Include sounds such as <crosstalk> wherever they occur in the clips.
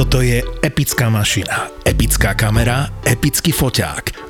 Toto je epická mašina, epická kamera, epický foťák.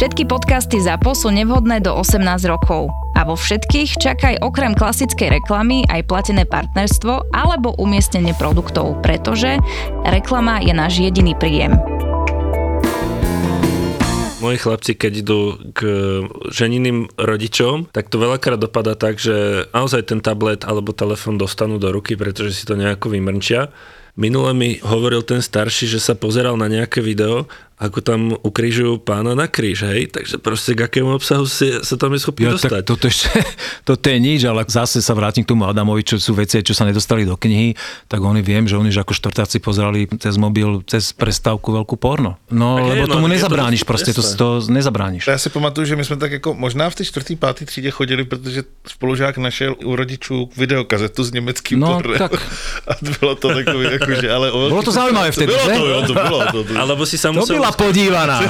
Všetky podcasty ZAPO sú nevhodné do 18 rokov. A vo všetkých čakaj okrem klasickej reklamy aj platené partnerstvo alebo umiestnenie produktov, pretože reklama je náš jediný príjem. Moji chlapci, keď idú k ženiným rodičom, tak to veľakrát dopadá tak, že naozaj ten tablet alebo telefon dostanú do ruky, pretože si to nejako vymrčia. Minule mi hovoril ten starší, že sa pozeral na nejaké video ako tam ukrižujú pána na kríž, hej? Takže proste k akému obsahu si, sa tam je schopný ja, dostať. Tak toto, ešte, <laughs> toto je nič, ale zase sa vrátim k tomu Adamovi, čo sú veci, čo sa nedostali do knihy, tak oni viem, že oni že ako štvrtáci pozerali cez mobil, cez prestávku veľkú porno. No, tak lebo je, no, tomu nezabrániš, to, proste to, to nezabrániš. Já si pamatuju, že my jsme tak jako možná v té čtvrtý, pátý třídě chodili, protože spolužák našel u rodičů videokazetu s německým no, pornem. tak. <laughs> A bylo to takové, jakože, ale... Bylo to zaujímavé vtedy, Bylo to, jo, to bylo. To, to, Alebo si sa musel... To podívaná.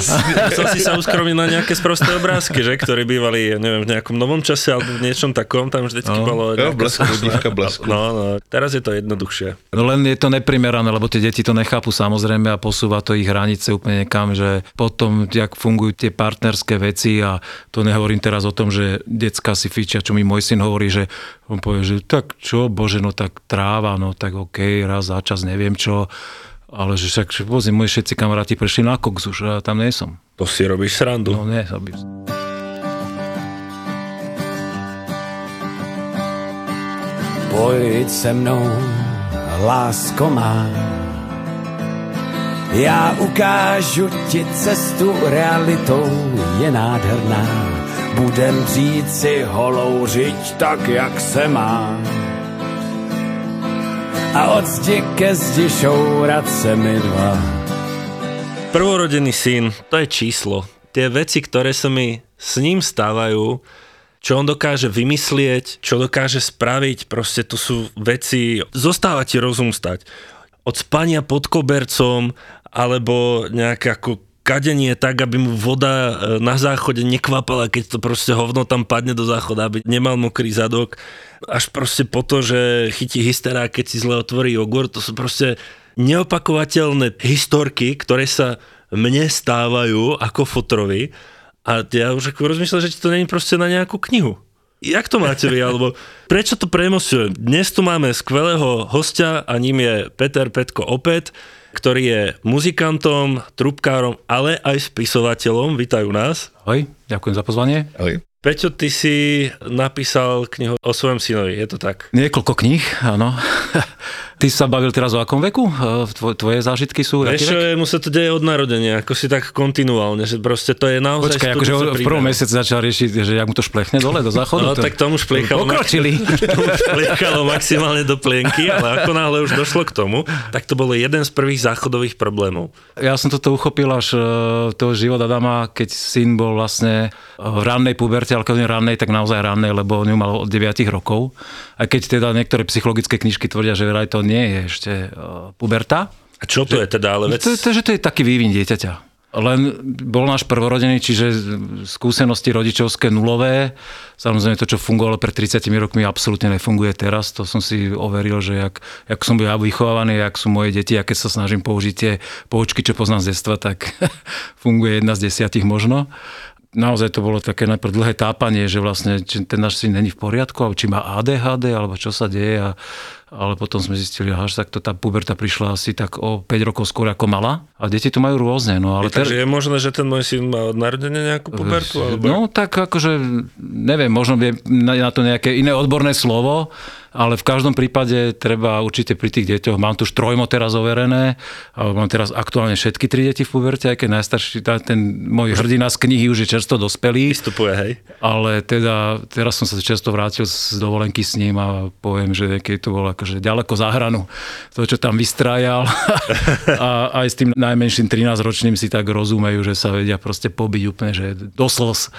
Som si sa uskromil na nejaké sprosté obrázky, že, ktoré bývali, neviem, v nejakom novom čase alebo v niečom takom, tam vždycky no. bolo... Jo, blesku, blesku. No, no, teraz je to jednoduchšie. No len je to neprimerané, lebo tie deti to nechápu samozrejme a posúva to ich hranice úplne niekam, že potom, jak fungujú tie partnerské veci a to nehovorím teraz o tom, že decka si fičia, čo mi môj syn hovorí, že on povie, že tak čo, bože, no tak tráva, no tak okej, okay, raz za čas, neviem čo ale že však, že vozím, moji všetci kamaráti prešli na koks už a tam nie som. To si robíš srandu. No nie, robíš. Pojď se mnou, lásko má. Já ukážu ti cestu realitou, je nádherná. Budem říci holou žiť tak, jak se má a od zdi ke zdi šourat se mi dva. Prvorodený syn, to je číslo. Tie veci, ktoré sa mi s ním stávajú, čo on dokáže vymyslieť, čo dokáže spraviť, proste to sú veci, zostáva ti rozum stať. Od spania pod kobercom, alebo nejaké ako kadenie tak, aby mu voda e, na záchode nekvapala, keď to proste hovno tam padne do záchoda, aby nemal mokrý zadok. Až proste po to, že chytí hysterá, keď si zle otvorí jogurt. To sú proste neopakovateľné historky, ktoré sa mne stávajú ako fotrovi. A ja už ako rozmýšľam, že to není proste na nejakú knihu. Jak to máte vy, alebo prečo to premosujem? Dnes tu máme skvelého hostia a ním je Peter Petko opäť ktorý je muzikantom, trubkárom, ale aj spisovateľom. Vítajú nás. Ahoj, ďakujem za pozvanie. Ahoj. Peťo, ty si napísal knihu o svojom synovi, je to tak? Niekoľko kníh, áno. <laughs> Ty sa bavil teraz o akom veku? E, Tvoj, tvoje zážitky sú? Vieš čo, mu sa to deje od narodenia, ako si tak kontinuálne, že proste to je naozaj... Počkaj, akože v prvom mesiaci začal riešiť, že jak mu to šplechne dole do záchodu? No to... tak tomu šplechalo, Pokročili. <laughs> tomu šplechalo maximálne do plienky, ale ako náhle už došlo k tomu, tak to bolo jeden z prvých záchodových problémov. Ja som toto uchopil až e, toho života Adama, keď syn bol vlastne v rannej puberte, keď rannej, tak naozaj rannej, lebo on ju mal od 9 rokov. A keď teda niektoré psychologické knižky tvrdia, že vraj to nie je ešte uh, puberta. A čo to že, je teda? Ale vec... to, to, že to je taký vývin dieťaťa. Len bol náš prvorodený, čiže skúsenosti rodičovské nulové. Samozrejme to, čo fungovalo pred 30 rokmi, absolútne nefunguje teraz. To som si overil, že jak, jak som ja vychovaný, jak sú moje deti, aké sa snažím použiť tie poučky, čo poznám z detstva, tak <laughs> funguje jedna z desiatich možno naozaj to bolo také najprv dlhé tápanie, že vlastne či ten náš syn není v poriadku, alebo či má ADHD, alebo čo sa deje. A, ale potom sme zistili, že tak to tá puberta prišla asi tak o 5 rokov skôr ako mala. A deti to majú rôzne. No, ale je, ter... Takže je možné, že ten môj syn má od narodenia nejakú pubertu? Alebo... No tak akože, neviem, možno je na to nejaké iné odborné slovo, ale v každom prípade treba určite pri tých deťoch, mám tu už trojmo teraz overené, mám teraz aktuálne všetky tri deti v puberte, aj keď najstarší, ten môj hrdina z knihy už je čerstvo dospelý, Vystupuje, hej. ale teda teraz som sa často vrátil z dovolenky s ním a poviem, že keď to bolo akože ďaleko za hranu, to, čo tam vystrájal <laughs> a aj s tým najmenším 13-ročným si tak rozumejú, že sa vedia proste pobiť úplne, že do slz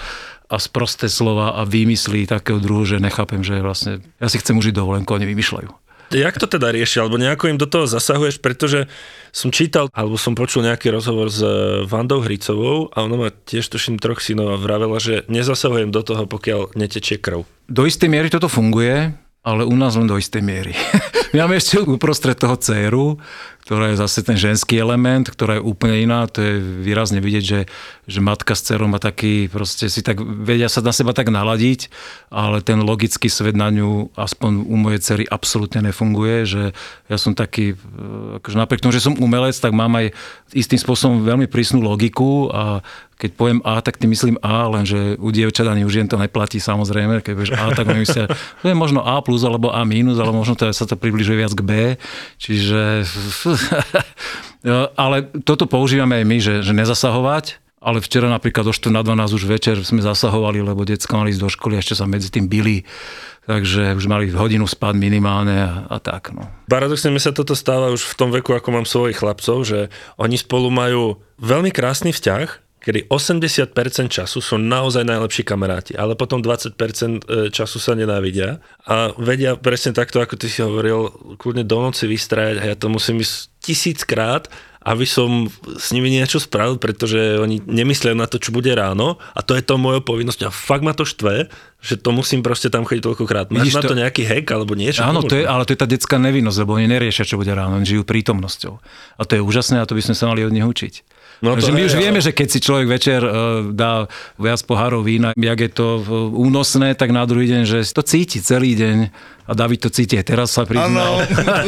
a sprosté slova a výmysly takého druhu, že nechápem, že vlastne ja si chcem užiť dovolenku, oni vymýšľajú. Jak to teda riešia? Alebo nejako im do toho zasahuješ? Pretože som čítal, alebo som počul nejaký rozhovor s eh, Vandou Hricovou a ona má tiež tuším troch synov a vravela, že nezasahujem do toho, pokiaľ netečie krv. Do istej miery toto funguje, ale u nás len do istej miery. <laughs> My máme ešte uprostred toho céru, ktorá je zase ten ženský element, ktorá je úplne iná. To je výrazne vidieť, že, že matka s dcerou má taký, proste si tak, vedia sa na seba tak naladiť, ale ten logický svet na ňu, aspoň u mojej cery, absolútne nefunguje, že ja som taký, e, akože napriek tomu, že som umelec, tak mám aj istým spôsobom veľmi prísnu logiku a keď poviem A, tak ty myslím A, lenže u dievčat ani u žien to neplatí samozrejme, keď povieš A, tak oni myslia, to je možno A plus alebo A minus, ale možno to sa to približuje viac k B, čiže <laughs> ale toto používame aj my, že, že nezasahovať, ale včera napríklad do 4 na 12 už večer sme zasahovali, lebo decka mali ísť do školy ešte sa medzi tým bili, takže už mali hodinu spať minimálne a, a tak. No. Paradoxne mi sa toto stáva už v tom veku, ako mám svojich chlapcov, že oni spolu majú veľmi krásny vzťah, kedy 80% času sú naozaj najlepší kamaráti, ale potom 20% času sa nenávidia a vedia presne takto, ako ty si hovoril, kľudne do noci vystrajať a ja to musím ísť tisíckrát, aby som s nimi niečo spravil, pretože oni nemyslia na to, čo bude ráno a to je to mojou povinnosťou. A fakt ma to štve, že to musím proste tam chodiť toľkokrát. Máš Vidíš, na to to- nejaký hack alebo niečo? Áno, to je, ale to je tá detská nevinnosť, lebo oni neriešia, čo bude ráno, oni žijú prítomnosťou. A to je úžasné a to by sme sa mali od nich učiť. No to Takže my už ale- vieme, že keď si človek večer e, dá viac pohárov vína, jak je to únosné, tak na druhý deň, že to cíti celý deň a David to cíti aj teraz sa priznal. Ano,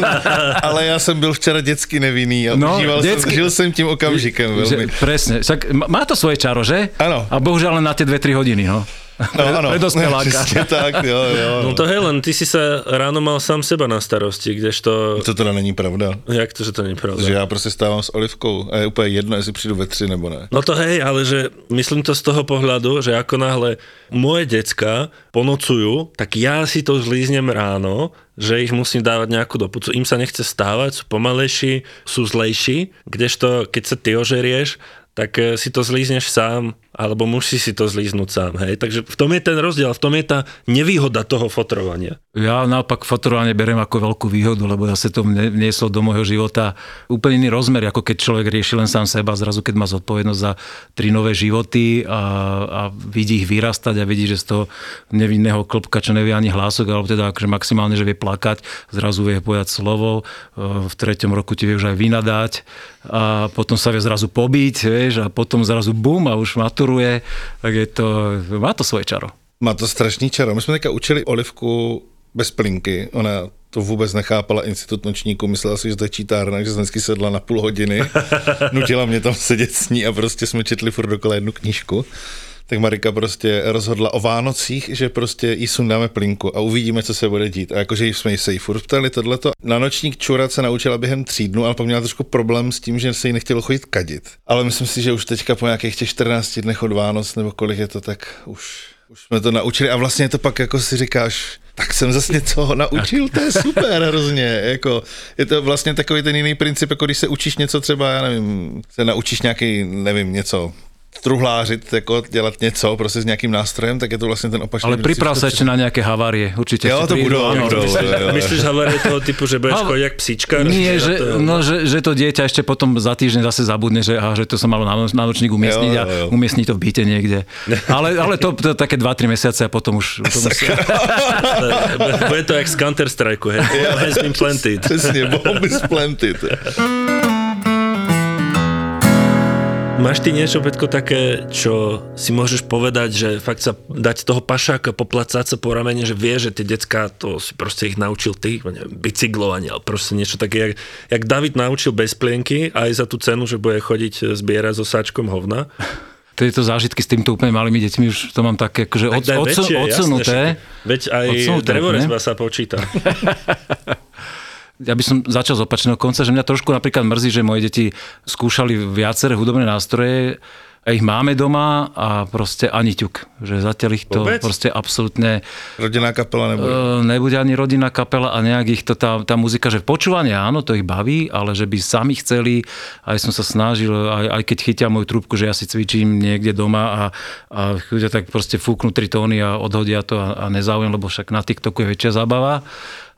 <laughs> ale já jsem byl včera dětsky nevinný a No, užíval dětsky- jsem, žil jsem tím okamžikem Že, velmi. presne, však má- má to svoje čaro, že? Áno. A bohužiaľ len na tie 2-3 hodiny, no. No, ano, Pre dospeláka. <laughs> tak, jo, jo. No to hej, len ty si sa ráno mal sám seba na starosti, kdežto... To teda není pravda. Jak to, že to je pravda? Že já prostě stávám s Olivkou a je úplně jedno, jestli přijdu ve tři nebo ne. No to hej, ale že myslím to z toho pohľadu, že ako náhle moje decka ponocujú, tak ja si to zlíznem ráno, že ich musím dávať nejakú dopucu. Im sa nechce stávať, sú pomalejší, sú zlejší, kdežto keď sa ty ožerieš, tak eh, si to zlízneš sám, alebo musíš si to zlíznuť sám. Hej? Takže v tom je ten rozdiel, v tom je tá nevýhoda toho fotrovania. Ja naopak fotrovanie beriem ako veľkú výhodu, lebo zase to mne- vnieslo do môjho života úplne iný rozmer, ako keď človek rieši len sám seba, zrazu keď má zodpovednosť za tri nové životy a, a vidí ich vyrastať a vidí, že z toho nevinného klopka, čo nevie ani hlások, alebo teda akože maximálne, že vie plakať, zrazu vie povedať slovo, e, v treťom roku ti vie už aj vynadať a potom sa vie zrazu pobiť, vieš, a potom zrazu bum a už maturuje, tak je to, má to svoje čaro. Má to strašný čaro. My jsme teďka učili Olivku bez plinky. Ona to vůbec nechápala institut nočníku, myslela si, že to je čítárna, že jsem vždycky sedla na půl hodiny, <laughs> nutila mě tam sedět s ní a prostě jsme četli furt dokola jednu knížku. Tak Marika prostě rozhodla o Vánocích, že prostě jí sundáme plinku a uvidíme, co se bude dít. A jakože jsme jí se jí furt ptali tohleto. Na nočník čurat se naučila během tří dnů, ale pak měla trošku problém s tím, že se jí nechtělo chodit kadit. Ale myslím si, že už teďka po nějakých těch 14 dnech od Vánoc, nebo kolik je to, tak už už jsme to naučili a vlastně to pak jako si říkáš, tak jsem zase něco naučil, to je super <laughs> hrozně, jako je to vlastně takový ten jiný princip, jako když se učíš něco třeba, já nevím, se naučíš nějaký, nevím, něco truhlářit, jako dělat něco prostě s nějakým nástrojem, tak je to vlastně ten opačný Ale priprav sa ešte na nejaké havárie. Určite Jo, to budú, áno. budú. Myslíš, jo, jo. myslíš havárie toho typu, že budeš Ale- chodiť jak psíčka? Nie, že, to- no, že, že to dieťa ešte potom za týždeň zase zabudne, že, aha, že to sa malo na, nočník umiestniť Jo, a jo, umiestniť to v byte niekde. Ale, ale to, to také 2-3 mesiace a potom už to musí... Bude to jak z Counter-Strike, hej. Has been planted. Přesně, bomby splentit. Máš ty niečo, Petko, také, čo si môžeš povedať, že fakt sa dať toho pašáka, poplacať sa po ramene, že vie, že tie decka, to si proste ich naučil ty, neviem, bicyklovanie, ale proste niečo také, jak, jak David naučil bez plienky, aj za tú cenu, že bude chodiť zbierať so sáčkom hovna. Tieto zážitky s týmto úplne malými deťmi už to mám také akože od, odsun, odsunuté. jasné, Veď aj Odsunuté, drevorezba sa počíta. <laughs> ja by som začal z opačného konca, že mňa trošku napríklad mrzí, že moje deti skúšali viaceré hudobné nástroje a ich máme doma a proste ani ťuk. Že zatiaľ ich to Vôbec? proste absolútne Rodinná kapela nebo... uh, nebude ani rodinná kapela a nejak ich to tá, tá muzika, že počúvanie áno, to ich baví, ale že by sami chceli, aj som sa snažil, aj, aj keď chytia moju trúbku, že ja si cvičím niekde doma a, a chudia tak proste fúknú tri tóny a odhodia to a, a nezáujem, lebo však na TikToku je väčšia zábava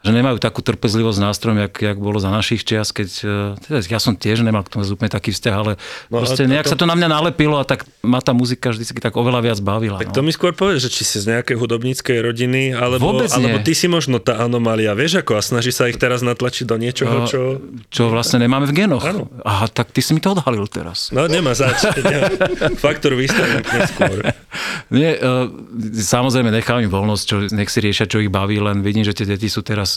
že nemajú takú trpezlivosť nástrojom, jak, jak bolo za našich čias, keď eh, teda ja som tiež nemal k tomu úplne taký vzťah, ale No, proste to- nejak sa to na mňa nalepilo a tak ma tá muzika vždycky tak oveľa viac bavila. Tak no. to mi skôr povedz, že či si z nejakej hudobníckej rodiny, alebo, Vôbec alebo nie. ty si možno tá anomália, vieš ako, a snaží sa ich teraz natlačiť do niečoho, čo... Čo vlastne nemáme v genoch. Áno. Aha, tak ty si mi to odhalil teraz. No nemá zač. Faktor vystavím neskôr. Nie, uh, samozrejme nechám im voľnosť, čo, nech si riešia, čo ich baví, len vidím, že tie deti sú teraz,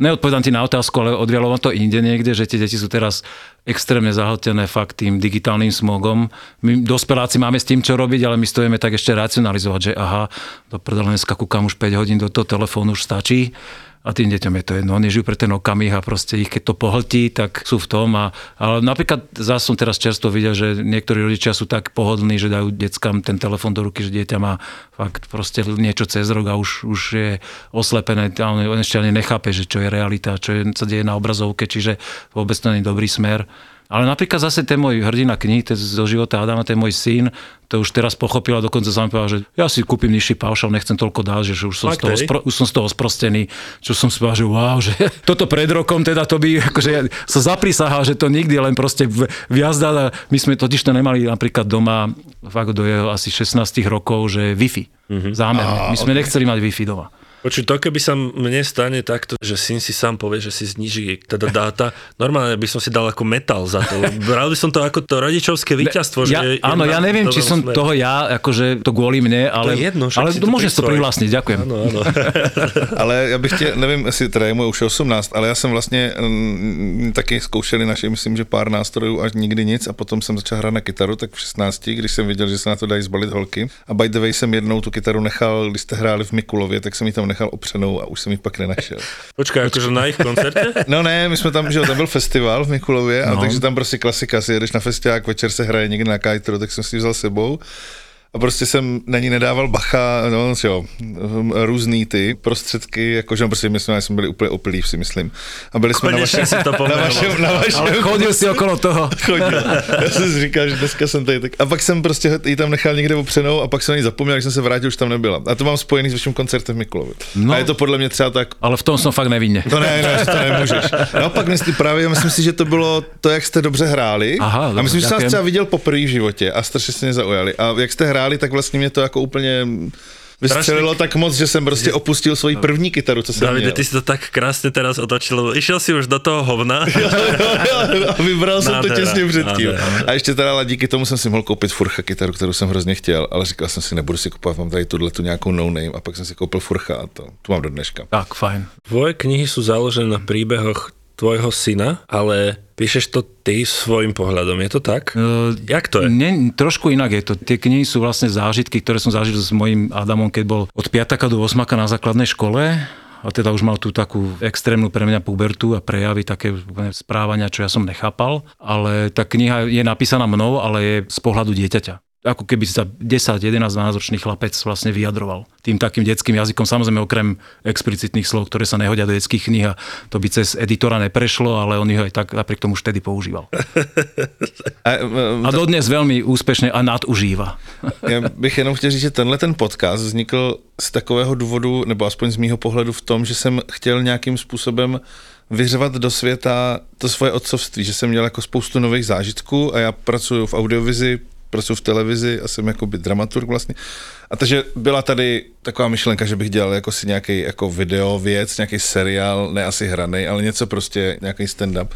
neodpovedám ti na otázku, ale odvialo to inde niekde, že tie deti sú teraz extrémne zahltené fakt tým digitálnym smogom. My dospeláci máme s tým, čo robiť, ale my stojíme tak ešte racionalizovať, že aha, do prdele dneska kúkam už 5 hodín do toho telefónu, už stačí. A tým deťom je to jedno, oni žijú pre ten okamih a proste ich keď to pohltí, tak sú v tom. A, ale napríklad zase som teraz často videl, že niektorí rodičia sú tak pohodlní, že dajú deckám ten telefón do ruky, že dieťa má fakt proste niečo cez rok a už, už je oslepené a on ešte ani nechápe, že čo je realita, čo je, sa deje na obrazovke, čiže vôbec to nie je dobrý smer. Ale napríklad zase ten môj hrdina knih, ten zo života Adama, ten môj syn, to už teraz pochopil a dokonca sa mi povedal, že ja si kúpim nižší paušal, nechcem toľko dať, že už som, z toho, spro, už som z toho sprostený, čo som si povedal, že wow, že <laughs> toto pred rokom teda to by, <laughs> akože ja sa zaprisahal, že to nikdy len proste viazda, my sme totiž to nemali napríklad doma, fakt do jeho asi 16 rokov, že Wi-Fi, Mhm. zámerne. My sme nechceli mať Wi-Fi doma. Počuť, to keby sa mne stane takto, že syn si sám povie, že si zniží teda dáta, normálne by som si dal ako metal za to. Bral by som to ako to rodičovské víťazstvo. že ja, je áno, ja neviem, či som smere. toho ja, akože to kvôli mne, ale, je jedno, ale to môžem si to privlastniť, ďakujem. Áno, áno. <laughs> Ale já bych tě, nevím, jestli teda je mu už 18, ale já jsem vlastně mm, taky zkoušeli naše, myslím, že pár nástrojů až nikdy nic a potom jsem začal hrát na kytaru, tak v 16, když jsem viděl, že se na to dají zbalit holky. A by the way jsem jednou tu kytaru nechal, když jste hráli v Mikulově, tak jsem ji tam nechal opřenou a už jsem ji pak nenašel. <laughs> Počkaj, akože na ich koncerte? <laughs> No ne, my jsme tam, že tam byl festival v Mikulově, a No. takže tam prostě klasika, si jedeš na festiák, večer se hraje někde na kajtru, tak jsem si ji vzal sebou. A prostě jsem na ní nedával bacha, no že jo, různý ty prostředky, jakože no, prostě my jsme, jsme byli úplně opilí, si myslím. A byli jsme na Konečne vašem, si to <laughs> na vašem, na vašem Ale chodil si okolo toho. chodil. Já jsem si říkal, že dneska jsem tady tak. A pak jsem prostě ji tam nechal někde opřenou a pak jsem na ní zapomněl, když jsem se vrátil, už tam nebyla. A to mám spojený s vaším koncertem v Mikulově. No. No. A je to podle mě třeba tak Ale v tom som fakt nevinne. to ne, ne, to nemůžeš. Naopak myslím právě, myslím si, že to bylo to, jak jste dobře hráli. Aha, a myslím, že jsem vás třeba viděl poprvé v životě a strašně se mě zaujali. A jak jste hráli, tak vlastně mě to jako úplně vystřelilo tak moc, že jsem prostě opustil svoji první kytaru, co jsem Davide, měl. ty si to tak krásne teraz otočil, išiel si už do toho hovna. <laughs> a vybral jsem to těsně předtím. nádhera. A ještě teda ale díky tomu jsem si mohl koupit Furcha kytaru, kterou jsem hrozně chtěl, ale říkal jsem si, nebudu si kupovat, mám tady tuhle tu nějakou no name a pak jsem si koupil Furcha a to, tu mám do dneška. Tak, fajn. Tvoje knihy sú založené na príbehoch tvojho syna, ale píšeš to ty svojim pohľadom, je to tak? Uh, Jak to je? Ne, trošku inak je to. Tie knihy sú vlastne zážitky, ktoré som zažil s mojím Adamom, keď bol od 5. do 8. na základnej škole a teda už mal tú takú extrémnu pre mňa pubertu a prejavy také správania, čo ja som nechápal. Ale tá kniha je napísaná mnou, ale je z pohľadu dieťaťa. Ako keby sa 10, 11, 12 ročný chlapec vlastne vyjadroval tým takým detským jazykom, samozrejme okrem explicitných slov, ktoré sa nehodia do detských kníh a to by cez editora neprešlo, ale on ich aj tak napriek tomu už vtedy používal. <laughs> A, A dodnes veľmi úspešne a nadužíva. <laughs> Já bych jenom chtěl říct, že tenhle ten podcast vznikl z takového důvodu, nebo aspoň z mýho pohledu v tom, že jsem chtěl nějakým způsobem vyřvat do světa to svoje otcovství, že jsem měl jako spoustu nových zážitků a já pracuji v audiovizi, pracuji v televizi a jsem jakoby dramaturg vlastně. A takže byla tady taková myšlenka, že bych dělal jako si nějaký jako video věc, nějaký seriál, ne asi hraný, ale něco prostě, nějaký stand-up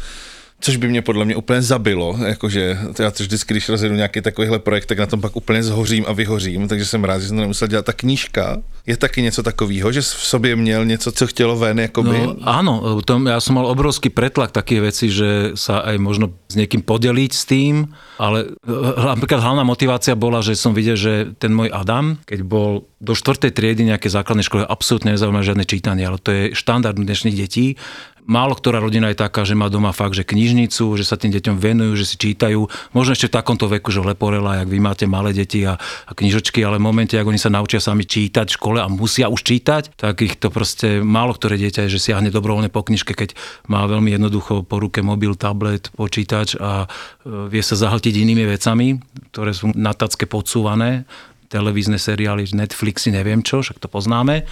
což by mě podle mě úplně zabilo, jakože já to vždycky, když rozjedu nějaký takovýhle projekt, tak na tom pak úplně zhořím a vyhořím, takže jsem rád, že jsem to nemusel dělat. Ta knížka je taky něco takového, že v sobě měl něco, co chtělo ven, jakoby. No áno, tom, ja som mal obrovský pretlak také veci, že sa aj možno s niekým podeliť s tým, ale eh, napríklad hlavná motivácia bola, že som videl, že ten môj Adam, keď bol do štvrtej triedy nejaké základnej školy, absolútne nezaujíma žiadne čítanie, ale to je štandard dnešných detí málo ktorá rodina je taká, že má doma fakt, že knižnicu, že sa tým deťom venujú, že si čítajú. Možno ešte v takomto veku, že leporela, jak vy máte malé deti a, a knižočky, ale v momente, ak oni sa naučia sami čítať v škole a musia už čítať, tak ich to proste málo ktoré dieťa je, že siahne dobrovoľne po knižke, keď má veľmi jednoducho po ruke mobil, tablet, počítač a e, vie sa zahltiť inými vecami, ktoré sú na tacke podsúvané televízne seriály, Netflixy, neviem čo, však to poznáme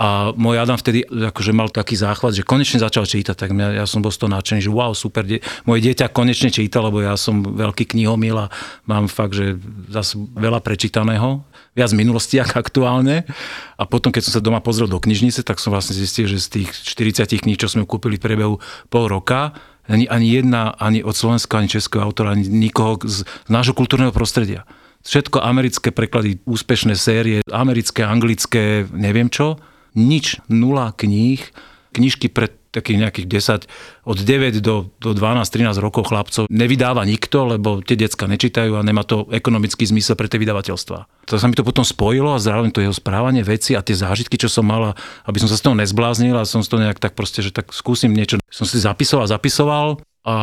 a môj Adam vtedy akože mal taký záchvat, že konečne začal čítať, tak ja, ja som bol z toho nadšený, že wow, super, de- moje dieťa konečne číta, lebo ja som veľký knihomil a mám fakt, že zase veľa prečítaného, viac minulosti ako aktuálne. A potom, keď som sa doma pozrel do knižnice, tak som vlastne zistil, že z tých 40 kníh, čo sme kúpili v priebehu pol roka, ani, ani jedna, ani od slovenského, ani českého autora, ani nikoho z, z nášho kultúrneho prostredia. Všetko americké preklady, úspešné série, americké, anglické, neviem čo nič, nula kníh, knižky pre takých nejakých 10, od 9 do, do 12-13 rokov chlapcov nevydáva nikto, lebo tie decka nečítajú a nemá to ekonomický zmysel pre tie vydavateľstva. To sa mi to potom spojilo a zároveň to jeho správanie veci a tie zážitky, čo som mala, aby som sa z toho nezbláznil a som z toho nejak tak proste, že tak skúsim niečo. Som si zapisoval, zapisoval a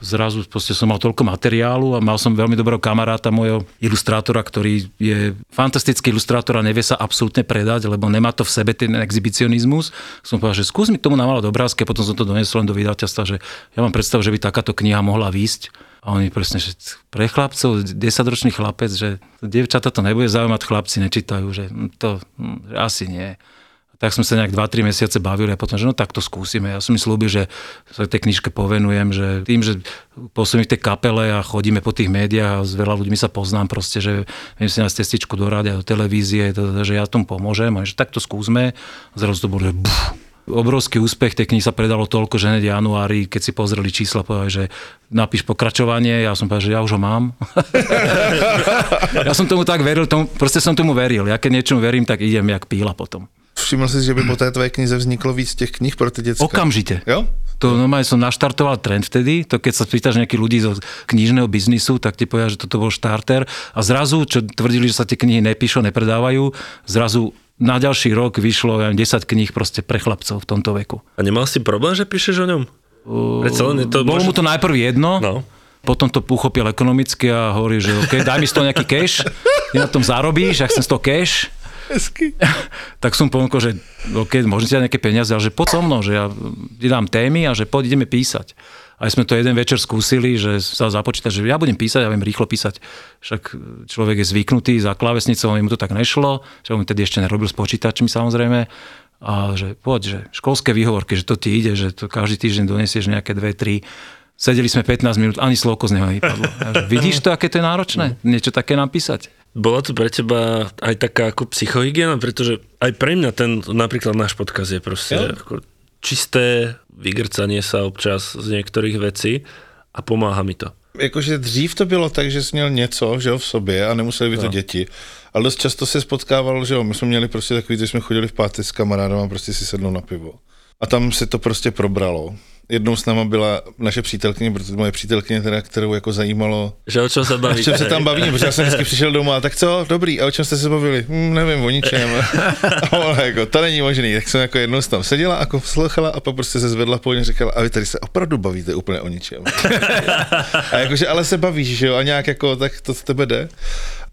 zrazu som mal toľko materiálu a mal som veľmi dobrého kamaráta, môjho ilustrátora, ktorý je fantastický ilustrátor a nevie sa absolútne predať, lebo nemá to v sebe ten exhibicionizmus. Som povedal, že skús mi tomu namalať obrázky a potom som to donesol len do vydateľstva, že ja mám predstavu, že by takáto kniha mohla výjsť. A oni presne, že pre chlapcov, 10-ročný chlapec, že dievčata to nebude zaujímať, chlapci nečítajú, že to že asi nie tak sme sa nejak 2-3 mesiace bavili a potom, že no tak to skúsime. Ja som mi slúbil, že sa tej knižke povenujem, že tým, že pôsobím v tej kapele a chodíme po tých médiách a s veľa ľuďmi sa poznám proste, že viem si na cestičku do rádia, do televízie, že ja tomu pomôžem a že tak to skúsme. A zrazu to bolo, že buf, obrovský úspech tej knihy sa predalo toľko, že hneď januári, keď si pozreli čísla, povedali, že napíš pokračovanie, ja som povedal, že ja už ho mám. <laughs> ja som tomu tak veril, tomu, proste som tomu veril. Ja keď niečomu verím, tak idem jak píla potom. Všiml si, že by po té tvé knize vzniklo víc těch knih pro ty děcka? Okamžite. Jo? To normálne som naštartoval trend vtedy, to keď sa pýtaš nejakých ľudí zo knižného biznisu, tak ti povedia, že toto bol štarter a zrazu, čo tvrdili, že sa tie knihy nepíšu, nepredávajú, zrazu na ďalší rok vyšlo ja 10 kníh proste pre chlapcov v tomto veku. A nemal si problém, že píšeš o ňom? Len je to Bolo možno... mu to najprv jedno, no. potom to uchopil ekonomicky a hovorí, že OK, daj mi z toho nejaký cash, ty na tom zarobíš, ja chcem z toho cash Hezky. <laughs> tak som ponúkol, že OK, môžete dať nejaké peniaze, ale že poď so mnou, že ja ti dám témy a že poď ideme písať. A sme to jeden večer skúsili, že sa započítať, že ja budem písať, ja viem rýchlo písať. Však človek je zvyknutý za klávesnicou, mu to tak nešlo, že on tedy ešte nerobil s počítačmi samozrejme. A že poď, že školské výhovorky, že to ti ide, že to každý týždeň donesieš nejaké dve, tri Sedeli sme 15 minút, ani slovko z neho nevypadlo. Vidíš to, aké to je náročné? Niečo také napísať? Bola to pre teba aj taká ako psychohygiena, pretože aj pre mňa ten napríklad náš podkaz je proste ja. ako čisté vygrcanie sa občas z niektorých vecí a pomáha mi to. Jakože dřív to bylo tak, že jsi měl něco že jo, v sobě a nemuseli by to no. děti. Ale dost často se spotkával, že jo, my jsme měli prostě takový, že jsme chodili v pátek s kamarádem a prostě si sednou na pivo. A tam se to prostě probralo jednou s náma byla naše přítelkyně, protože moje přítelkyně, teda, kterou jako zajímalo. Že o čem se baví? O čem se tam bavíme, protože já jsem vždycky přišel doma, a tak co, dobrý, a o čem jste se bavili? Hm, nevím, o ničem. <laughs> a ona jako, to není možný, tak jsem jako jednou tam seděla jako poslouchala a pak prostě se zvedla po a říkala, a vy tady se opravdu bavíte úplně o ničem. <laughs> a jakože, ale se bavíš, že jo, a nějak jako, tak to z tebe jde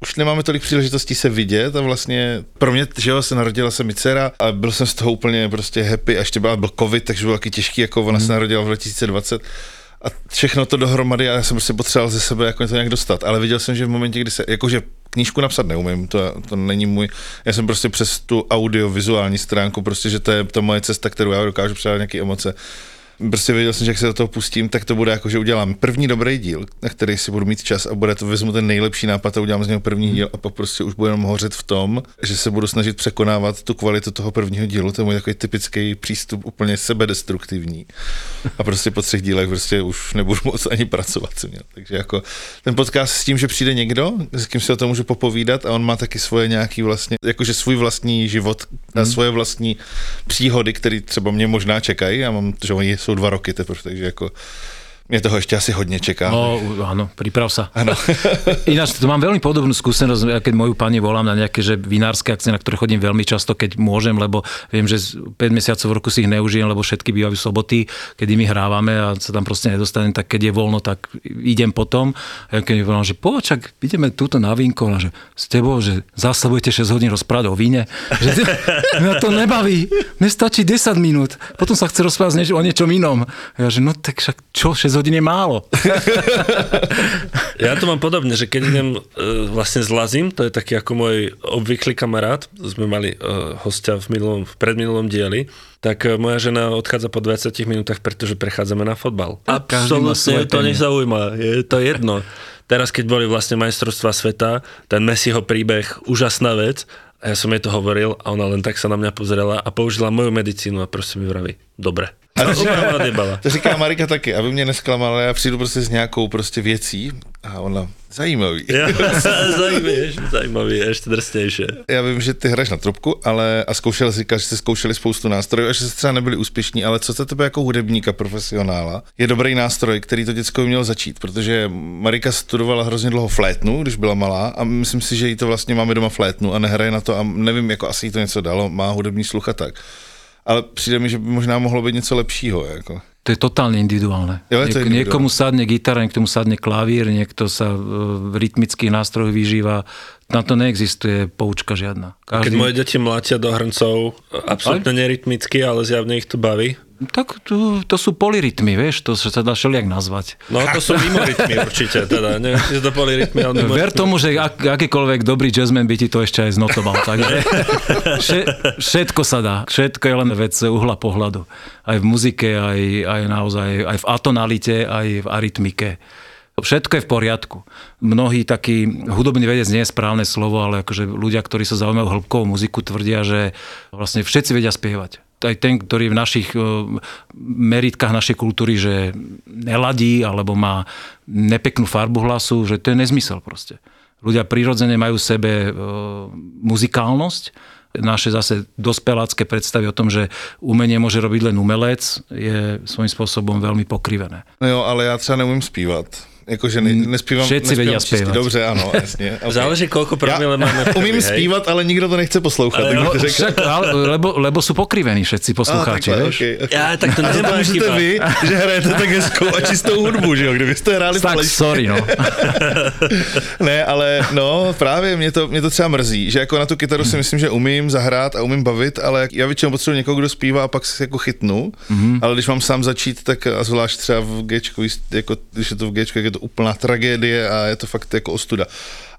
už nemáme tolik příležitostí se vidět a vlastně pro mě, že jo, se narodila se mi dcera a byl jsem z toho úplně prostě happy a ještě byl, byl covid, takže byl taky těžký, jako ona mm. se narodila v 2020 a všechno to dohromady a já jsem prostě potřeboval ze sebe jako to nějak dostat, ale viděl jsem, že v momentě, kdy se, jakože knížku napsat neumím, to, to není můj, já jsem prostě přes tu audiovizuální stránku, prostě, že to je to moje cesta, kterou já dokážu předat nějaké emoce, Prostě věděl jsem, že jak se do toho pustím, tak to bude jako, že udělám první dobrý díl, na který si budu mít čas a bude to, vezmu ten nejlepší nápad a udělám z něho první díl a pak prostě už budu jenom hořet v tom, že se budu snažit překonávat tu kvalitu toho prvního dílu. To je můj takový typický přístup úplně sebedestruktivní. A prostě po třech dílech prostě už nebudu moc ani pracovat. Co měl. Takže jako ten podcast s tím, že přijde někdo, s kým si o tom můžu popovídat a on má taky svoje nějaký vlastně, jakože svůj vlastní život a Hmm. svoje vlastní příhody, které třeba mě možná čekají. Já mám, že oni jsou dva roky teprve, takže jako mě toho ještě asi hodně čeká. No, áno, priprav sa. Áno. <laughs> Ináč, to mám veľmi podobnú skúsenosť, ja keď moju pani volám na nejaké že vinárske akcie, na ktoré chodím veľmi často, keď môžem, lebo viem, že z 5 mesiacov v roku si ich neužijem, lebo všetky bývajú soboty, kedy my hrávame a sa tam proste nedostanem, tak keď je voľno, tak idem potom. A keď mi volám, že počak, ideme túto na vínko, že s tebou, že zase budete 6 hodín rozprávať o víne, že <laughs> mňa to nebaví, mne stačí 10 minút, potom sa chce rozprávať o niečom inom. Ja, že no tak však čo, 6 hodín je málo. <laughs> Ja to mám podobne, že keď idem e, vlastne Lazim, to je taký ako môj obvyklý kamarát, sme mali e, hostia v, minulom, v predminulom dieli, tak e, moja žena odchádza po 20 minútach, pretože prechádzame na fotbal. každý má svoje Absolutne to nezaujíma, je to jedno. Teraz, keď boli vlastne majstrovstvá sveta, ten Messiho príbeh, úžasná vec, a ja som jej to hovoril a ona len tak sa na mňa pozrela a použila moju medicínu a proste mi vraví, dobre. A to odjebala. To říká Marika taky, aby mě nesklamala, já přijdu prostě s nějakou prostě věcí a ona, zajímavý. Ja, zajímavý, zajímavý, ešte drsnejšie. Já vím, že ty hraješ na trubku, ale a zkoušel jsi, že jste zkoušeli spoustu nástrojů a že jste třeba nebyli úspěšní, ale co to tebe jako hudebníka, profesionála, je dobrý nástroj, který to děcko mělo začít, protože Marika studovala hrozně dlouho flétnu, když byla malá a myslím si, že jí to vlastně máme doma flétnu a nehraje na to a nevím, jako asi jí to něco dalo, má hudební sluch a tak. Ale přijde mi, že by možná mohlo být něco lepšího. Jako. To je totálne individuálne. Jo, je to individuálne. Niekomu sadne gitara, niektomu sadne klavír, niekto sa e, v rytmických nástrojoch vyžíva. Na to neexistuje poučka žiadna. Keď moje deti mlátia do hrncov, absolútne nerytmicky, ale zjavne ich to baví. Tak to, to sú polyrytmy, vieš, to sa dá všelijak nazvať. No to sú mimo rytmy určite, teda. Neviem, či to boli rytmy, ale mimo Ver tomu, že ak, akýkoľvek dobrý jazzman by ti to ešte aj znotoval. Takže <laughs> vše, všetko sa dá. Všetko je len vec uhla pohľadu. Aj v muzike, aj, aj naozaj, aj v atonalite, aj v arytmike. Všetko je v poriadku. Mnohí takí, hudobný vedec nie je správne slovo, ale akože ľudia, ktorí sa zaujímajú hĺbkovú muziku, tvrdia, že vlastne všetci vedia spievať. Aj ten, ktorý v našich eh, meritkách našej kultúry, že neladí alebo má nepeknú farbu hlasu, že to je nezmysel proste. Ľudia prirodzene majú v sebe e, muzikálnosť, naše zase dospelácké predstavy o tom, že umenie môže robiť len umelec, je svojím spôsobom veľmi pokrivené. No jo, ale já třeba neumím zpívat. Jakože ne, nespívám, Všetci nespívám vedia čistý. spievať. Dobře, ano, jasně. <laughs> Okay. Záleží, koľko promile máme <laughs> umím hej. zpívat, ale nikdo to nechce poslouchat. tak No, to však, ale, lebo, lebo sú pokrivení všetci poslucháči, takhle, vieš? okay, okay. Ja, tak to A to nemá můžete chyba. vy, že hrajete tak hezkou a čistou hudbu, že jo? Kdybyste hráli Tak, faleš. sorry, no. <laughs> Ne, ale no, právě mě to, mě to třeba mrzí, že jako na tu kytaru si myslím, že umím zahrát a umím bavit, ale já většinou potřebuji někoho, kdo zpívá a pak se jako chytnu, mm-hmm. ale když mám sám začít, tak a zvlášť třeba v Gčku, jako, když je to v Gčku, jak je to úplná tragédie a je to fakt jako ostuda.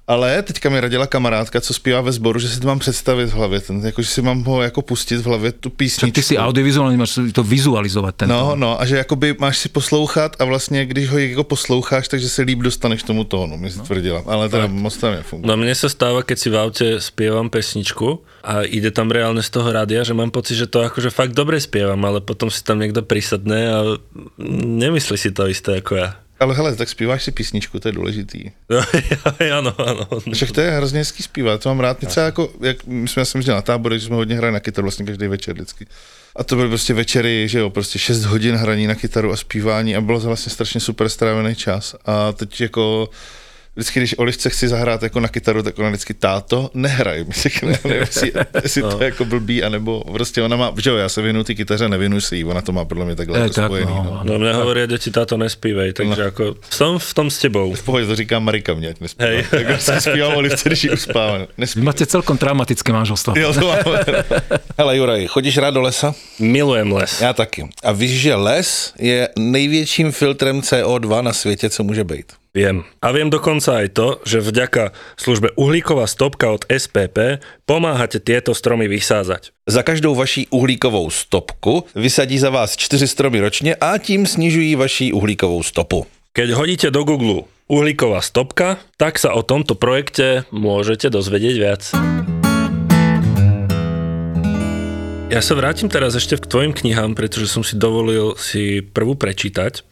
Ale teďka mi radila kamarádka, co zpívá ve sboru, že si to mám představit v hlavě, ten, jako, že si mám ho jako pustit v hlavě tu písničku. ty si audiovizuálne, máš to vizualizovať ten No, tón. no, a že jakoby máš si poslouchat a vlastně, když ho jako posloucháš, takže se líp dostaneš tomu tónu, mi no. tvrdila. Ale teda moc to nefunguje. No mne sa stáva, keď si v aute spievam pesničku a ide tam reálne z toho rádia, že mám pocit, že to akože fakt dobre spievam, ale potom si tam niekto prisadne a nemyslí si to isté ako ja. Ale hele, tak zpíváš si písničku, to je důležitý. No, áno, áno. Však to je hrozně hezký zpívat, to mám rád. Třeba jako, jak my jsme, já jsem na tábory, že jsme hodně hráli na kytaru vlastně každý večer vždycky. A to byly prostě večery, že jo, prostě 6 hodin hraní na kytaru a zpívání a bylo to vlastně strašně super strávený čas. A teď jako vždycky, když Olivce chci zahrát jako na kytaru, tak ona vždycky táto, nehraj. Mi <laughs> řekne, nevím, jestli, jestli to je jako blbý, anebo prostě ona má, že jo, já se věnu ty kytaře, nevěnuji si jí, ona to má podle mě takhle Je, jako tak, spojený. no, No. No mne hovoria deti, táto nespívaj, takže No. ako som v tom s tebou. V pohodě, to říká Marika mě, ať nespívám. Hej. Tak prostě zpívám Olivce, když ji uspávám. Máte celkom traumatické manželstvo. Jo, to máme. Hele Juraj, chodíš rád do lesa? Milujem les. Já taky. A víš, že les je největším filtrem CO2 na světě, co může být. Viem. A viem dokonca aj to, že vďaka službe Uhlíková stopka od SPP pomáhate tieto stromy vysázať. Za každou vaší uhlíkovou stopku vysadí za vás 4 stromy ročne a tím snižují vaší uhlíkovou stopu. Keď hodíte do Google uhlíková stopka, tak sa o tomto projekte môžete dozvedieť viac. Ja sa vrátim teraz ešte k tvojim knihám, pretože som si dovolil si prvú prečítať.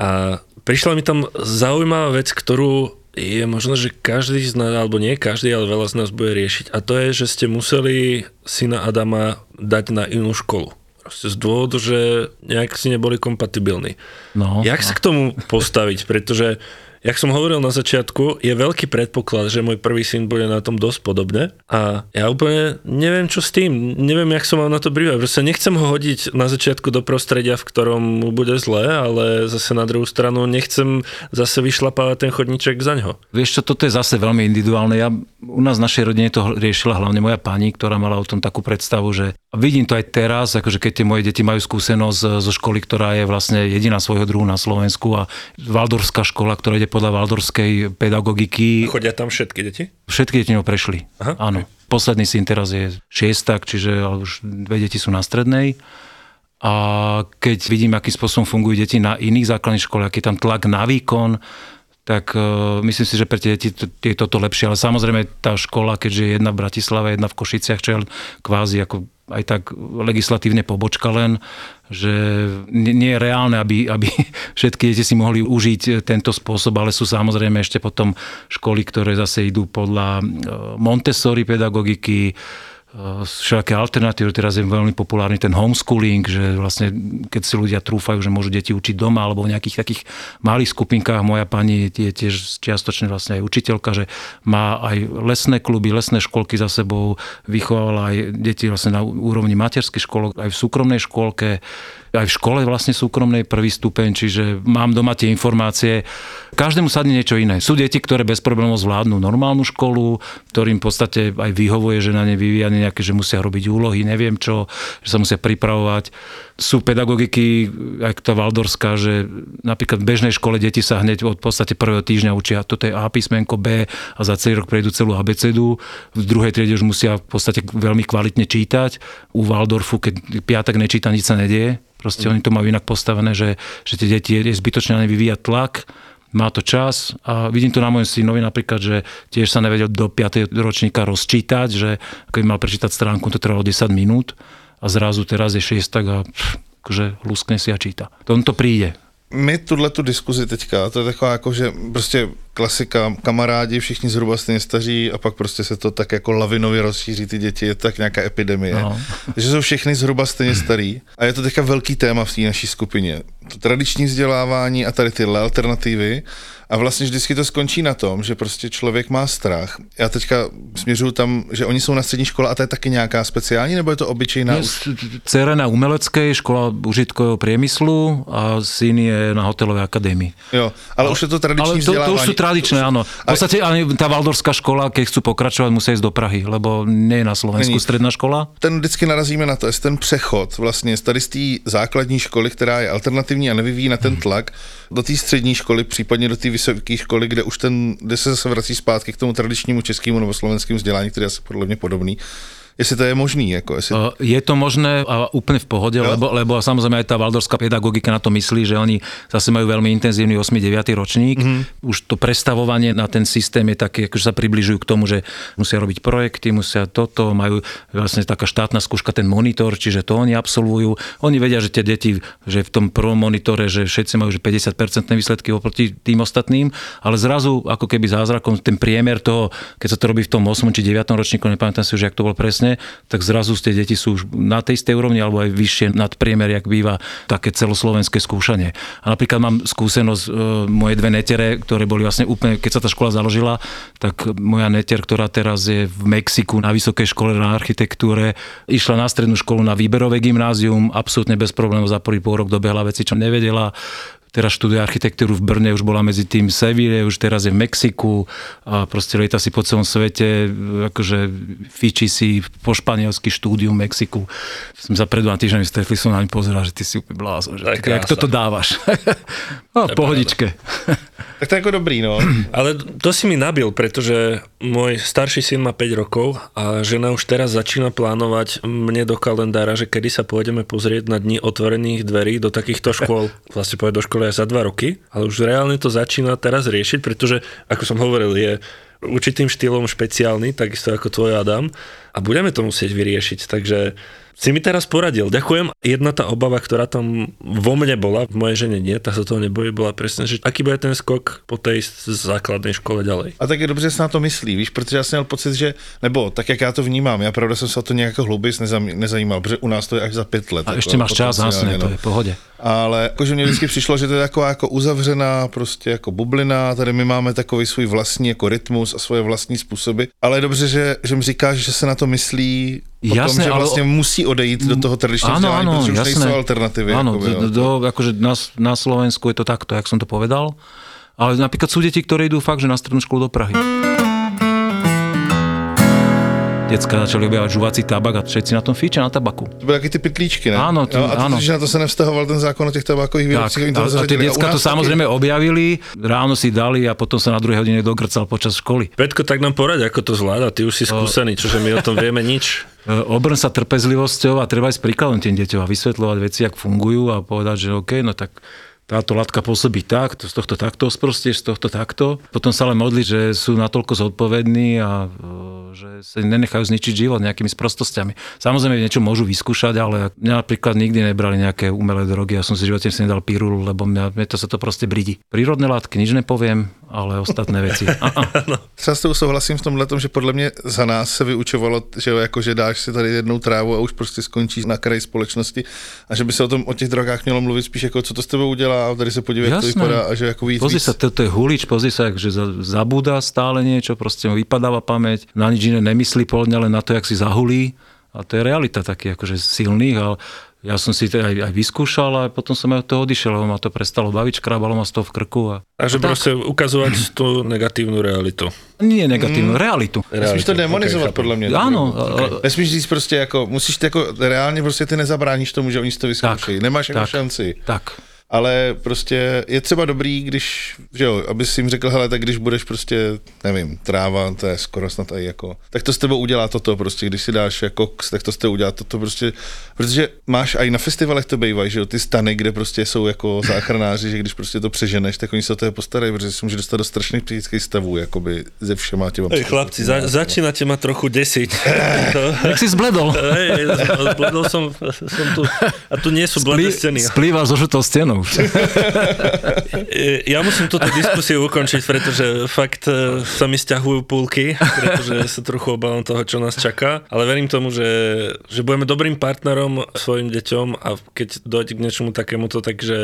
A prišla mi tam zaujímavá vec, ktorú je možno, že každý z nás, alebo nie každý, ale veľa z nás bude riešiť. A to je, že ste museli syna Adama dať na inú školu. Proste z dôvodu, že nejak si neboli kompatibilní. No, Jak no. sa k tomu postaviť? Pretože Jak som hovoril na začiatku, je veľký predpoklad, že môj prvý syn bude na tom dosť podobne a ja úplne neviem, čo s tým. Neviem, jak som mal na to brývať. Proste nechcem ho hodiť na začiatku do prostredia, v ktorom mu bude zle, ale zase na druhú stranu nechcem zase vyšlapávať ten chodníček za ňo. Vieš čo, toto je zase veľmi individuálne. Ja, u nás v našej rodine to riešila hlavne moja pani, ktorá mala o tom takú predstavu, že vidím to aj teraz, akože keď tie moje deti majú skúsenosť zo školy, ktorá je vlastne jediná svojho druhu na Slovensku a Valdorská škola, ktorá ide podľa Valdorskej pedagogiky. Chodia tam všetky deti? Všetky deti ňou prešli. Aha, Áno. Posledný syn teraz je šiestak, čiže už dve deti sú na strednej. A keď vidím, akým spôsobom fungujú deti na iných základných školách, aký tam tlak na výkon, tak uh, myslím si, že pre tie deti to, je toto lepšie. Ale samozrejme tá škola, keďže je jedna v Bratislave, jedna v Košiciach, čo je kvázi ako aj tak legislatívne pobočka len, že nie, je reálne, aby, aby <laughs> všetky deti si mohli užiť tento spôsob, ale sú samozrejme ešte potom školy, ktoré zase idú podľa e, Montessori pedagogiky, všelijaké alternatívy, teraz je veľmi populárny ten homeschooling, že vlastne keď si ľudia trúfajú, že môžu deti učiť doma alebo v nejakých takých malých skupinkách. Moja pani je tiež čiastočne vlastne aj učiteľka, že má aj lesné kluby, lesné školky za sebou, vychovala aj deti vlastne na úrovni materských školok, aj v súkromnej škôlke aj v škole vlastne súkromnej prvý stupeň, čiže mám doma tie informácie. Každému sadne niečo iné. Sú deti, ktoré bez problémov zvládnu normálnu školu, ktorým v podstate aj vyhovuje, že na ne vyvíja nejaké, že musia robiť úlohy, neviem čo, že sa musia pripravovať. Sú pedagogiky, aj tá Valdorská, že napríklad v bežnej škole deti sa hneď od podstate prvého týždňa učia, toto je A písmenko B a za celý rok prejdú celú abecedu. V druhej triede už musia v podstate veľmi kvalitne čítať. U Waldorfu, keď piatak nečíta, nič sa nedieje Proste oni to majú inak postavené, že, že tie deti je zbytočne na tlak, má to čas a vidím to na mojom synovi napríklad, že tiež sa nevedel do 5. ročníka rozčítať, že keď mal prečítať stránku, to trvalo 10 minút a zrazu teraz je 6 a pff, akože luskne si a číta. To on to príde. My tuhle tu diskuzi teďka, to je taková jako, že prostě klasika, kamarádi, všichni zhruba stejně staří a pak prostě se to tak jako lavinově rozšíří ty děti, je to tak nějaká epidemie. No. Takže jsou všechny zhruba stejně starý a je to teďka velký téma v té naší skupině. To tradiční vzdělávání a tady tyhle alternativy a vlastně vždycky to skončí na tom, že prostě člověk má strach. Já teďka směřuju tam, že oni jsou na střední škole a to je taky nějaká speciální, nebo je to obyčejná? Je, na umeleckej, škola užitkového priemyslu a syn je na hotelovej akadémii. Jo, ale no, už je to tradiční ale to, už sú tradičné, áno. V podstate ale tá Valdorská škola, keď chcú pokračovať, musia ísť do Prahy, lebo nie je na Slovensku Není. stredná škola. Ten vždycky narazíme na to, jestli ten přechod vlastně z tady z té základní školy, která je alternativní a nevyvíjí na ten tlak, do té střední školy, případně do té vysoké školy, kde už ten, kde se zase vrací zpátky k tomu tradičnímu českému nebo slovenskému vzdělání, který je asi podle mě podobný, jestli to je možný. Jako jestli... Je to možné a úplne v pohode, lebo, lebo samozrejme aj tá valdorská pedagogika na to myslí, že oni zase majú veľmi intenzívny 8. 9. ročník. Mm-hmm. Už to prestavovanie na ten systém je také, akože sa približujú k tomu, že musia robiť projekty, musia toto, majú vlastne taká štátna skúška, ten monitor, čiže to oni absolvujú. Oni vedia, že tie deti, že v tom prvom monitore, že všetci majú že 50% výsledky oproti tým ostatným, ale zrazu ako keby zázrakom ten priemer toho, keď sa to robí v tom 8. či 9. ročníku, nepamätám si už, jak to bol presne, tak zrazu tie deti sú už na tej istej úrovni alebo aj vyššie nad priemer, jak býva také celoslovenské skúšanie. A napríklad mám skúsenosť e, moje dve netere, ktoré boli vlastne úplne, keď sa tá škola založila, tak moja neter, ktorá teraz je v Mexiku na vysokej škole na architektúre, išla na strednú školu na výberové gymnázium, absolútne bez problémov za prvý pôrok dobehla veci, čo nevedela teraz študuje architektúru v Brne, už bola medzi tým Seville, už teraz je v Mexiku a proste lieta si po celom svete, akože fičí si po španielsky štúdium v Mexiku. Som sa pred dva týždňami stretli, som na ň pozeral, že ty si úplne blázon, že To je jak toto dávaš. <laughs> no, pohodičke. Tak to je ako dobrý, no. <clears throat> Ale to si mi nabil, pretože môj starší syn má 5 rokov a žena už teraz začína plánovať mne do kalendára, že kedy sa pôjdeme pozrieť na dni otvorených dverí do takýchto škôl. <laughs> Vlastne pôjde do školy aj za 2 roky, ale už reálne to začína teraz riešiť, pretože, ako som hovoril, je určitým štýlom špeciálny, takisto ako tvoj Adam a budeme to musieť vyriešiť, takže si mi teraz poradil. Ďakujem. Jedna tá obava, ktorá tam vo mne bola, v mojej žene nie, tá sa toho nebojí, bola presne, že aký bude ten skok po tej základnej škole ďalej. A tak je dobře, že se na to myslí, víš, protože já jsem měl pocit, že, nebo tak jak já to vnímám, já pravda jsem se o to nějak hlouběji nezajímal, protože u nás to je až za pět let. A ještě máš čas, jasně, to je v pohodě. Ale jakože mě vždycky přišlo, že to je taková jako uzavřená prostě jako bublina, tady my máme takový svůj vlastní jako rytmus a svoje vlastní způsoby, ale je dobře, že, že mi říkáš, že se na to myslí o Jasné, tom, že ale- vlastne musí odejít do toho tradičného Áno, vzdelání, áno, protože už jasné. nejsou alternatívy. Áno, do, do, akože na, na Slovensku je to takto, jak som to povedal. Ale napríklad sú deti, ktoré idú fakt, že na strednú školu do Prahy. Decka začali objavať žuvací tabak a všetci na tom fíčia na tabaku. To byly taky ty pytlíčky, ne? Áno, to- jo, a áno. to, že na to se nevztahoval ten zákon o těch tabákových Tak, výrobcích. to a, a decka u to samozrejme objavili, ráno si dali a potom sa na druhej hodine dogrcal počas školy. Petko, tak nám poraď, ako to zvláda. Ty už si skúsený, čože my o tom vieme nič. <laughs> E, Obrn sa trpezlivosťou a treba aj s príkladom tým deťom a vysvetľovať veci, ak fungujú a povedať, že OK, no tak táto látka pôsobí tak, to z tohto takto sprostieš, z tohto takto. Potom sa ale modliť, že sú natoľko zodpovední a e, že sa nenechajú zničiť život nejakými sprostosťami. Samozrejme, niečo môžu vyskúšať, ale mňa napríklad nikdy nebrali nejaké umelé drogy. Ja som si v živote si nedal pirulu, lebo mňa, mňa to sa to proste bridí. Prírodné látky nič nepoviem, ale ostatné veci. <laughs> A, a. Třeba s tou souhlasím v tomhle, že podle mě za nás se vyučovalo, že jako, že dáš si tady jednou trávu a už prostě skončíš na kraji společnosti a že by se o tom o těch drogách mělo mluvit spíš jako, co to s tebou udělá a tady se podívej, jak to vypadá a že jako víc, Pozri víc. sa, toto je hulič, pozri sa, že za- zabúda stále niečo, proste mu vypadáva pamäť, na nič iné nemyslí pol dňa, len na to, jak si zahulí. A to je realita taký akože silných, ale ja som si to aj, aj vyskúšal a potom som aj od toho odišiel, lebo ma to prestalo baviť, škrábalo ma z toho v krku. A... Takže a tak. proste ukazovať tú negatívnu realitu. Nie negatívnu, mm. realitu. Nesmíš to Realitu, demonizovat, ok, podle mě. Áno, Okay. Nesmíš říct prostě jako, musíš ty jako, reálně prostě ty nezabráníš tomu, že oni si to vyzkoušejí. Nemáš tak, šanci. Tak. Ale prostě je třeba dobrý, když, že jo, aby si jim řekl, hele, tak když budeš prostě, nevím, tráva, to je skoro snad i jako, tak to s tebou udělá toto prostě, když si dáš jako koks, tak to s tebou udělá toto prostě, protože máš i na festivalech to bývají, že jo, ty stany, kde prostě jsou jako záchranáři, že když prostě to přeženeš, tak oni se o toho postarají, protože si může dostat do strašných psychických stavů, jakoby ze všema těma. Hej, chlapci, za, začínate ma trochu desiť. <laughs> Jak si zbledol. hej, bledol som, som tu, a tu nie sú bledé steny. Splýva so žutou stenou. <laughs> E, Ja musím túto diskusiu ukončiť, pretože fakt e, sa mi stiahujú púlky, pretože sa trochu obávam toho, čo nás čaká, ale verím tomu, že, že budeme dobrým partnerom svojim deťom a keď dojde k niečomu takémuto, takže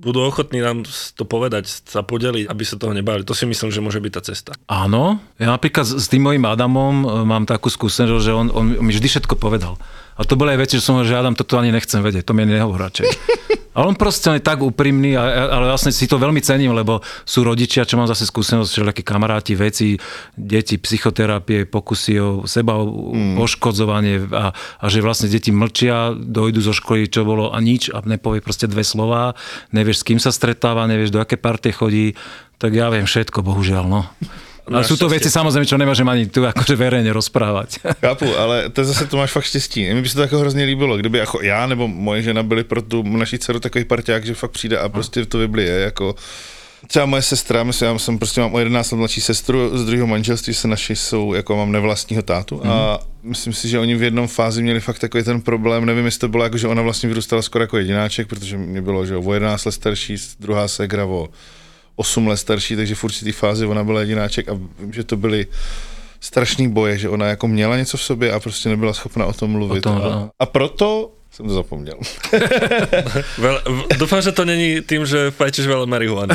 budú ochotní nám to povedať, sa podeliť, aby sa toho nebáli. To si myslím, že môže byť tá cesta. Áno, ja napríklad s s tým mojim Adamom e, mám takú skúsenosť, že on, on mi vždy všetko povedal. A to boli aj veci, že som hovoril, že Adam, toto ani nechcem vedieť, to mi nehovor radšej. <laughs> Ale on proste on je tak úprimný, ale vlastne si to veľmi cením, lebo sú rodičia, čo mám zase skúsenosť, všelijakí kamaráti, veci, deti, psychoterapie, pokusy o seba mm. poškodzovanie a, a že vlastne deti mlčia, dojdu zo školy, čo bolo a nič a nepovie proste dve slova, nevieš s kým sa stretáva, nevieš do aké partie chodí, tak ja viem všetko, bohužiaľ, no. Ale sú to veci samozrejme, čo nemôžem ani tu akože verejne rozprávať. <laughs> Chápu, ale to zase to máš fakt štěstí. Mně by se to jako hrozně líbilo, kdyby jako já nebo moje žena byli pro tu naší dceru takový parťák, že fakt přijde a prostě to vyblije, jako Třeba moje sestra, myslím, já jsem prostě mám o 11 let mladší sestru z druhého manželství, se naši jsou, jako mám nevlastního tátu a myslím si, že oni v jednom fázi měli fakt takový ten problém, nevím, jestli to bylo jako, že ona vlastně vyrůstala skoro jako jedináček, protože mě bylo, že o 11 let starší, druhá segra o 8 let starší, takže v určitý fázi ona byla jedináček a vím, že to byly strašný boje, že ona jako měla něco v sobě a prostě nebyla schopna o tom mluvit. O tom, a, no. a proto jsem to zapomněl. <laughs> Veľ, v- dúfam, že to není tým, že fajčíš veľa marihuany.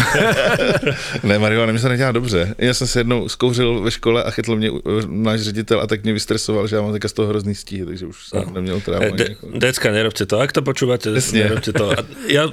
<laughs> ne, marihuana mi se nedělá dobře. Já jsem se jednou zkouřil ve škole a chytl mě uh, náš ředitel a tak mě vystresoval, že já mám teďka z toho hrozný stíhy, takže už jsem neměl trávu. E, ani De, decka, nerobte to. Ak to počúvate, Presne. nerobte to. A ja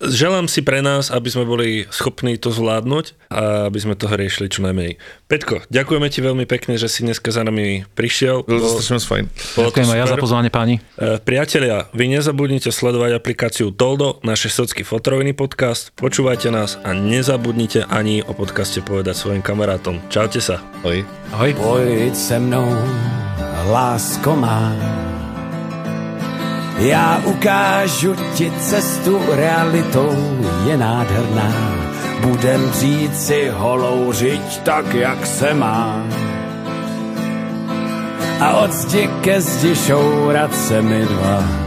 želám si pre nás, aby sme boli schopní to zvládnuť a aby sme toho riešili čo najmenej. Petko, ďakujeme ti veľmi pekne, že si dneska za nami prišiel. Bylo to strašně moc fajn. bolo to Ďakujem aj ja za pozvanie páni. E, Priatelia, vy nezabudnite sledovať aplikáciu Toldo, naše socky fotoroviny podcast, počúvajte nás a nezabudnite ani o podcaste povedať svojim kamarátom. Čaute sa. Ahoj. Ahoj. Pojď se mnou, lásko má. Já ukážu ti cestu realitou, je nádherná. Budem říci holou žiť tak, jak se má. A od zdi ke zdi šourat se mi dva.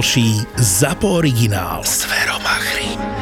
ZAPO originál. Zveromachry.